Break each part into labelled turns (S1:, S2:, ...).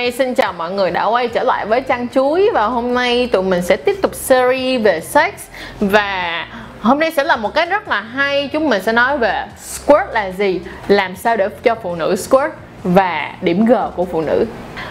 S1: Hi, xin chào mọi người đã quay trở lại với Trang Chuối Và hôm nay tụi mình sẽ tiếp tục series về sex. Và hôm nay sẽ là một cái rất là hay. Chúng mình sẽ nói về squirt là gì Làm sao để cho phụ nữ squirt Và điểm G của phụ nữ.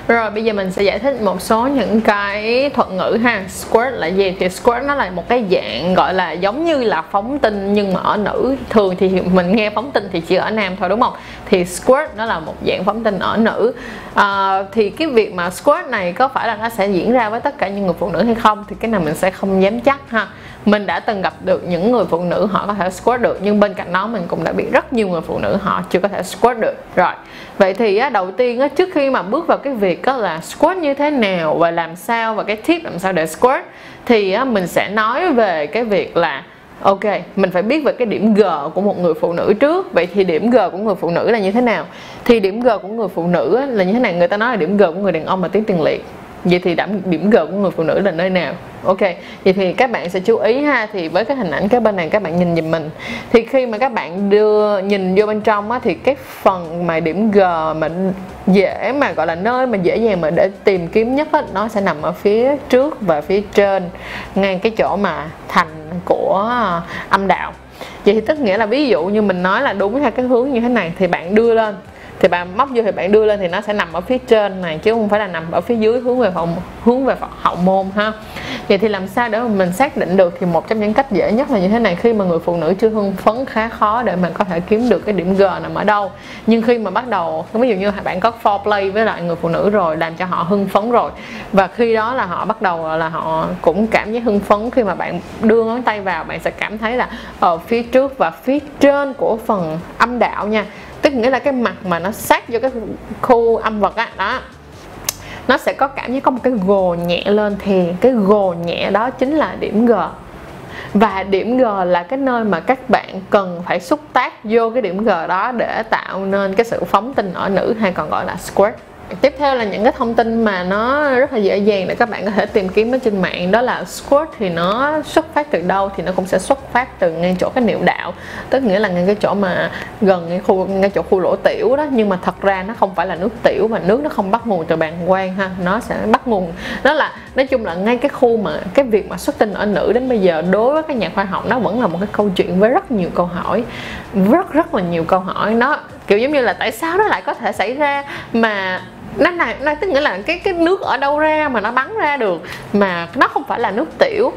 S1: Rồi bây giờ mình sẽ giải thích một số những cái thuật ngữ ha. Squirt là gì? Thì squirt nó là một cái dạng gọi là giống như là phóng tinh nhưng mà ở nữ. Thường thì mình nghe phóng tinh thì chỉ ở nam thôi đúng không? Thì squirt nó là một dạng phóng tinh ở nữ à, Thì cái việc mà squirt này có phải là nó sẽ diễn ra với tất cả những người phụ nữ hay không? Thì cái này mình sẽ không dám chắc ha mình đã từng gặp được những người phụ nữ họ có thể squat được nhưng bên cạnh đó mình cũng đã biết rất nhiều người phụ nữ họ chưa có thể squat được rồi vậy thì á, đầu tiên á, trước khi mà bước vào cái việc á, là squat như thế nào và làm sao và cái tip làm sao để squat thì á, mình sẽ nói về cái việc là Ok, mình phải biết về cái điểm G của một người phụ nữ trước. Vậy thì điểm G của người phụ nữ là như thế nào? Thì điểm G của người phụ nữ là như thế này. Người ta nói là điểm G của người đàn ông là tiếng tiền liệt vậy thì điểm điểm G của người phụ nữ là nơi nào? Ok, vậy thì các bạn sẽ chú ý ha, thì với cái hình ảnh cái bên này các bạn nhìn nhìn mình. Thì khi mà các bạn đưa, nhìn vô bên trong á, thì cái phần mà điểm G mà dễ mà gọi là nơi mà dễ dàng mà để tìm kiếm nhất á, nó sẽ nằm ở phía trước và phía trên ngay cái chỗ mà thành của à, âm đạo. Vậy thì tức nghĩa là ví dụ như mình nói là đúng theo cái hướng như thế này, thì bạn đưa lên thì bạn móc vô thì bạn đưa lên thì nó sẽ nằm ở phía trên này, chứ không phải là nằm ở phía dưới, hướng về hậu hướng về hậu môn ha. Vậy thì làm sao để mà mình xác định được thì một trong những cách dễ nhất là như thế này. Khi mà người phụ nữ chưa hưng phấn khá khó để mình có thể kiếm được cái điểm G nằm ở đâu. Nhưng khi mà bắt đầu, ví dụ như bạn có foreplay với lại người phụ nữ rồi, làm cho họ hưng phấn rồi, và khi đó là họ bắt đầu là họ cũng cảm thấy hưng phấn. Khi mà bạn đưa ngón tay vào, bạn sẽ cảm thấy là ở phía trước và phía trên của phần âm đạo nha tức nghĩa là cái mặt mà nó sát vô cái khu âm vật á, đó. Nó sẽ có cảm giác có một cái gồ nhẹ lên thì cái gồ nhẹ đó chính là điểm G. Và điểm G là cái nơi mà các bạn cần phải xúc tác vô cái điểm G đó để tạo nên cái sự phóng tinh ở nữ hay còn gọi là squirt tiếp theo là những cái thông tin mà nó rất là dễ dàng để các bạn có thể tìm kiếm ở trên mạng. Đó là squirt thì nó xuất phát từ đâu thì nó cũng sẽ xuất phát từ ngay chỗ cái niệu đạo. Tức nghĩa là ngay cái chỗ mà gần ngay khu, ngay chỗ khu lỗ tiểu đó. Nhưng mà thật ra nó không phải là nước tiểu mà nước nó không bắt nguồn từ bàng quang ha. Nó sẽ bắt nguồn. Nó là, nói chung là ngay cái khu mà, cái việc mà xuất tinh ở nữ đến bây giờ đối với các nhà khoa học nó vẫn là một cái câu chuyện với rất nhiều câu hỏi. Rất rất là nhiều câu hỏi. Nó kiểu giống như là tại sao nó lại có thể xảy ra mà nó là, nó tức nghĩa là cái cái nước ở đâu ra mà nó bắn ra được, mà nó không phải là nước tiểu.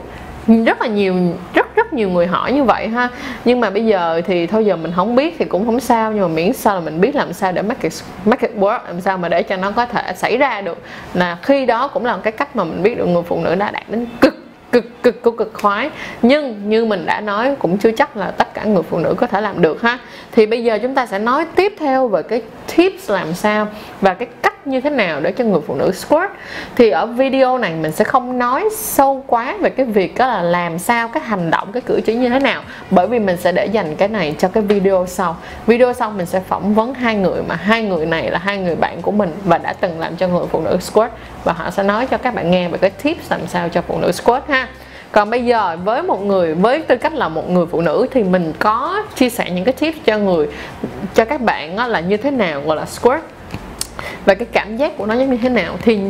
S1: Rất là nhiều, rất rất nhiều người hỏi như vậy ha. Nhưng mà bây giờ thì thôi giờ mình không biết thì cũng không sao, nhưng mà miễn sao là mình biết làm sao để market market work, làm sao mà để cho nó có thể xảy ra được. Là khi đó cũng là cái cách mà mình biết được người phụ nữ đã đạt đến cực cực cực cực cực khoái. Nhưng như mình đã nói cũng chưa chắc là tất cả người phụ nữ có thể làm được ha. Thì bây giờ chúng ta sẽ nói tiếp theo về cái tips làm sao và cái cách như thế nào để cho người phụ nữ squat thì ở video này mình sẽ không nói sâu quá về cái việc đó là làm sao cái hành động, cái cử chỉ như thế nào. Bởi vì mình sẽ để dành cái này cho cái video sau. Video sau mình sẽ phỏng vấn hai người mà hai người này là hai người bạn của mình và đã từng làm cho người phụ nữ squat và họ sẽ nói cho các bạn nghe về cái tips làm sao cho phụ nữ squat ha. Còn bây giờ với một người, với tư cách là một người phụ nữ thì mình có chia sẻ những cái tips cho người, cho các bạn là như thế nào gọi là squat và cái cảm giác của nó giống như thế nào? Thì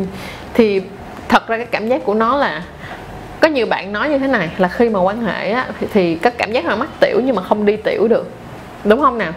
S1: thì thật ra cái cảm giác của nó là có nhiều bạn nói như thế này là khi mà quan hệ á, thì, thì các cảm giác là mắc tiểu nhưng mà không đi tiểu được. Đúng không nào?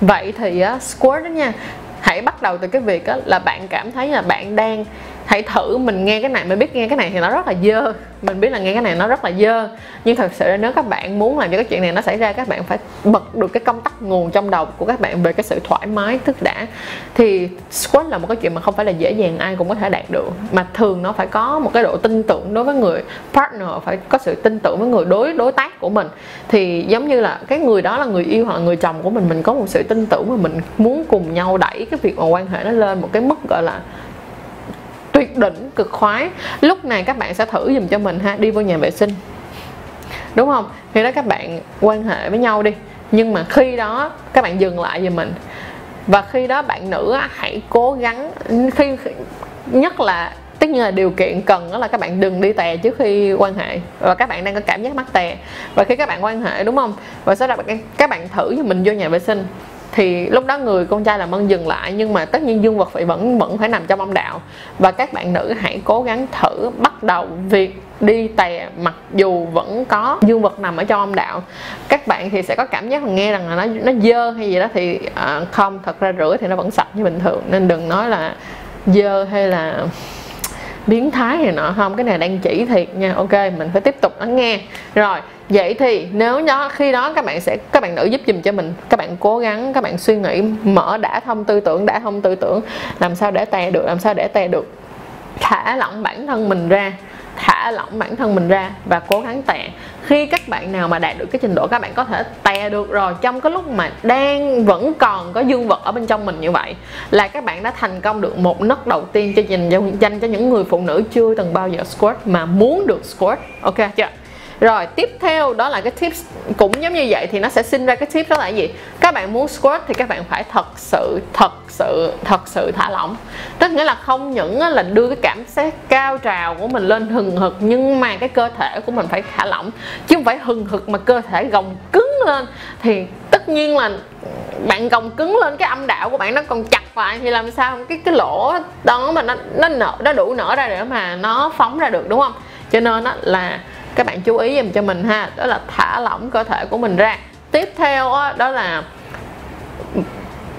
S1: Vậy thì á, squirt đó nha hãy bắt đầu từ cái việc á, là bạn cảm thấy là bạn đang hãy thử mình nghe cái này, mình biết nghe cái này thì nó rất là dơ. Mình biết là nghe cái này nó rất là dơ. Nhưng thật sự nếu các bạn muốn làm cho cái chuyện này nó xảy ra, các bạn phải bật được cái công tắc nguồn trong đầu của các bạn về cái sự thoải mái, thức đã. Thì squat là một cái chuyện mà không phải là dễ dàng, ai cũng có thể đạt được. Mà thường nó phải có một cái độ tin tưởng đối với người, partner phải có sự tin tưởng với người đối đối tác của mình. Thì giống như là cái người đó là người yêu hoặc là người chồng của mình mình có một sự tin tưởng mà mình muốn cùng nhau đẩy cái việc mà quan hệ nó lên một cái mức, gọi là tuyệt đỉnh, cực khoái. Lúc này các bạn sẽ thử dùm cho mình ha, đi vô nhà vệ sinh. Đúng không? Thì đó các bạn quan hệ với nhau đi. Nhưng mà khi đó, các bạn dừng lại giùm mình. Và khi đó bạn nữ hãy cố gắng, khi nhất là, tất nhiên là điều kiện cần đó là các bạn đừng đi tè trước khi quan hệ. Và các bạn đang có cảm giác mắc tè. Và khi các bạn quan hệ, đúng không? Và sau đó các bạn thử cho mình vô nhà vệ sinh thì lúc đó người con trai làm ơn dừng lại nhưng mà tất nhiên dương vật phải vẫn vẫn phải nằm trong âm đạo. Và các bạn nữ hãy cố gắng thử bắt đầu việc đi tè mặc dù vẫn có dương vật nằm ở trong âm đạo. Các bạn thì sẽ có cảm giác nghe rằng là nó nó dơ hay gì đó thì à, không thật ra rửa thì nó vẫn sạch như bình thường. Nên đừng nói là dơ hay là biến thái này nọ. Không, cái này đang chỉ thiệt nha. Ok, mình phải tiếp tục lắng nghe. Rồi, vậy thì nếu đó khi đó các bạn sẽ, các bạn nữ giúp dùm cho mình. Các bạn cố gắng, các bạn suy nghĩ, mở đã thông tư tưởng, đã thông tư tưởng. Làm sao để tè được, làm sao để tè được, thả lỏng bản thân mình ra thả lỏng bản thân mình ra và cố gắng tè. Khi các bạn nào mà đạt được cái trình độ, các bạn có thể tè được rồi, trong cái lúc mà đang vẫn còn có dương vật ở bên trong mình như vậy là các bạn đã thành công được một nấc đầu tiên cho dành dành cho những người phụ nữ chưa từng bao giờ squat mà muốn được squat ok chưa? Rồi, tiếp theo đó là cái tips, cũng giống như vậy thì nó sẽ sinh ra cái tip đó là gì? Các bạn muốn squat thì các bạn phải thật sự thật sự thật sự thả lỏng. Tức nghĩa là không những là đưa cái cảm giác cao trào của mình lên hừng hực, nhưng mà cái cơ thể của mình phải thả lỏng. Chứ không phải hừng hực mà cơ thể gồng cứng lên. Thì tất nhiên là bạn gồng cứng lên, cái âm đạo của bạn nó còn chặt lại thì làm sao cái cái lỗ đó mà nó nó nở, nó đủ nở ra để mà nó phóng ra được, đúng không? Cho nên đó là các bạn chú ý dùm cho mình ha đó là thả lỏng cơ thể của mình ra. Tiếp theo đó, đó là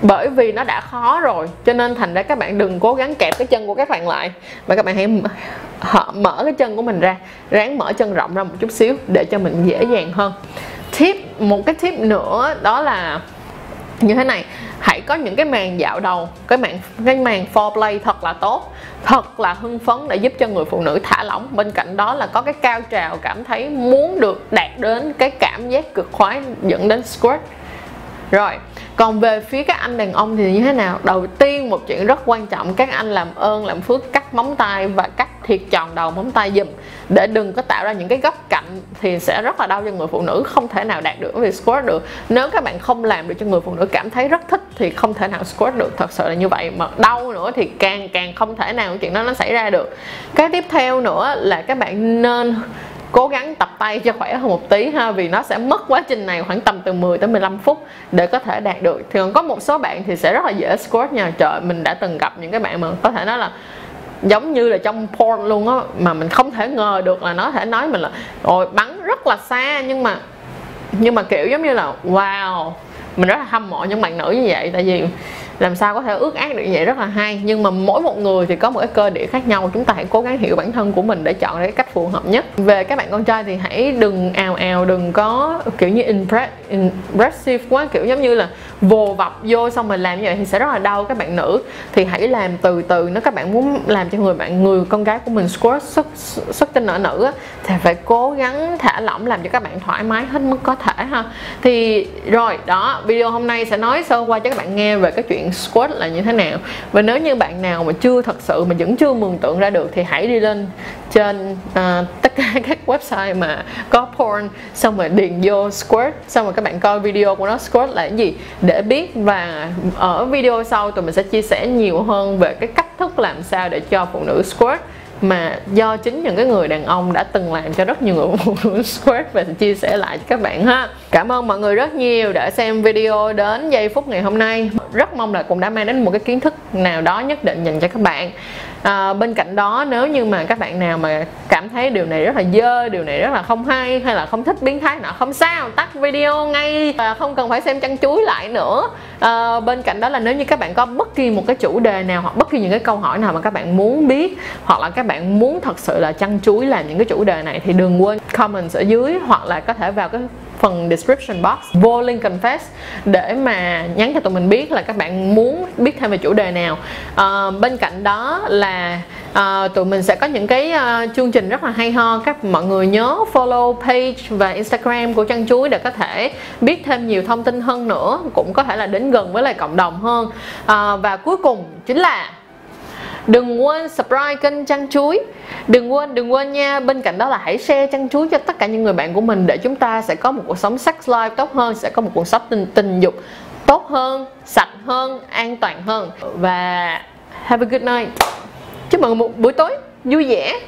S1: bởi vì nó đã khó rồi cho nên thành ra các bạn đừng cố gắng kẹp cái chân của các bạn lại và các bạn hãy mở cái chân của mình ra ráng mở chân rộng ra một chút xíu để cho mình dễ dàng hơn. Tip một cái tip nữa đó là như thế này hãy có những cái màn dạo đầu, cái màn cái màn foreplay thật là tốt, thật là hưng phấn để giúp cho người phụ nữ thả lỏng. Bên cạnh đó là có cái cao trào cảm thấy muốn được đạt đến cái cảm giác cực khoái dẫn đến squirt. Rồi còn về phía các anh đàn ông thì như thế nào? Đầu tiên một chuyện rất quan trọng, các anh làm ơn, làm phước, cắt móng tay và cắt thiệt tròn đầu móng tay dùm để đừng có tạo ra những cái góc cạnh thì sẽ rất là đau cho người phụ nữ, không thể nào đạt được vì squat được. Nếu các bạn không làm được cho người phụ nữ cảm thấy rất thích thì không thể nào squat được. Thật sự là như vậy. Mà đau nữa thì càng càng không thể nào chuyện đó nó xảy ra được. Cái tiếp theo nữa là các bạn nên cố gắng tập tay cho khỏe hơn một tí ha, vì nó sẽ mất quá trình này khoảng tầm từ 10 tới 15 phút để có thể đạt được. Thì còn có một số bạn thì sẽ rất là dễ squat nha. Trời, mình đã từng gặp những cái bạn mà có thể nói là giống như là trong porn luôn á, mà mình không thể ngờ được là nó thể nói mình là rồi bắn rất là xa. Nhưng mà nhưng mà kiểu giống như là, wow. Mình rất là hâm mộ những bạn nữ như vậy, tại vì làm sao có thể ước ác được như vậy? Rất là hay. Nhưng mà mỗi một người thì có một cái cơ địa khác nhau. Chúng ta hãy cố gắng hiểu bản thân của mình để chọn cái cách phù hợp nhất. Về các bạn con trai thì hãy đừng ào ào, đừng có kiểu như impress impressive quá. Kiểu giống như là vồ vập vô xong mình làm như vậy thì sẽ rất là đau các bạn nữ. Thì hãy làm từ từ nếu các bạn muốn làm cho người bạn người con gái của mình squirt xuất xuất tinh ở nữ thì phải cố gắng thả lỏng làm cho các bạn thoải mái hết mức có thể ha. Thì rồi đó video hôm nay sẽ nói sơ qua cho các bạn nghe về cái chuyện squat là như thế nào. Và nếu như bạn nào mà chưa thật sự mà vẫn chưa mường tượng ra được thì hãy đi lên trên uh, tất cả các website mà có porn xong rồi điền vô squirt xong rồi các bạn coi video của nó squirt là cái gì để để biết và ở video sau tụi mình sẽ chia sẻ nhiều hơn về cái cách thức làm sao để cho phụ nữ squirt. Mà do chính những cái người đàn ông đã từng làm cho rất nhiều người phụ nữ squirt và chia sẻ lại cho các bạn ha. Cảm ơn mọi người rất nhiều đã xem video đến giây phút ngày hôm nay. Rất mong là cũng đã mang đến một cái kiến thức nào đó nhất định dành cho các bạn à, bên cạnh đó nếu như mà các bạn nào mà cảm thấy điều này rất là dơ điều này rất là không hay hay là không thích biến thái nọ không sao tắt video ngay và không cần phải xem chăn chuối lại nữa. À, bên cạnh đó là nếu như các bạn có bất kỳ một cái chủ đề nào hoặc bất kỳ những cái câu hỏi nào mà các bạn muốn biết hoặc là các bạn muốn thật sự là chăn chuối làm những cái chủ đề này thì đừng quên comment ở dưới hoặc là có thể vào cái phần description box. Vô link confess để mà nhắn cho tụi mình biết là các bạn muốn biết thêm về chủ đề nào. À, bên cạnh đó là à, tụi mình sẽ có những cái uh, chương trình rất là hay ho. Các mọi người nhớ follow page và instagram của chăn chuối để có thể biết thêm nhiều thông tin hơn nữa cũng có thể là đến gần với lại cộng đồng hơn. À, và cuối cùng chính là đừng quên subscribe kênh chăn chuối. Đừng quên đừng quên nha. Bên cạnh đó là hãy share chăn chuối cho tất cả những người bạn của mình để chúng ta sẽ có một cuộc sống sex life tốt hơn, sẽ có một cuộc sống tình tình dục tốt hơn, sạch hơn, an toàn hơn. Và have a good night. Chúc mọi người một buổi tối vui vẻ.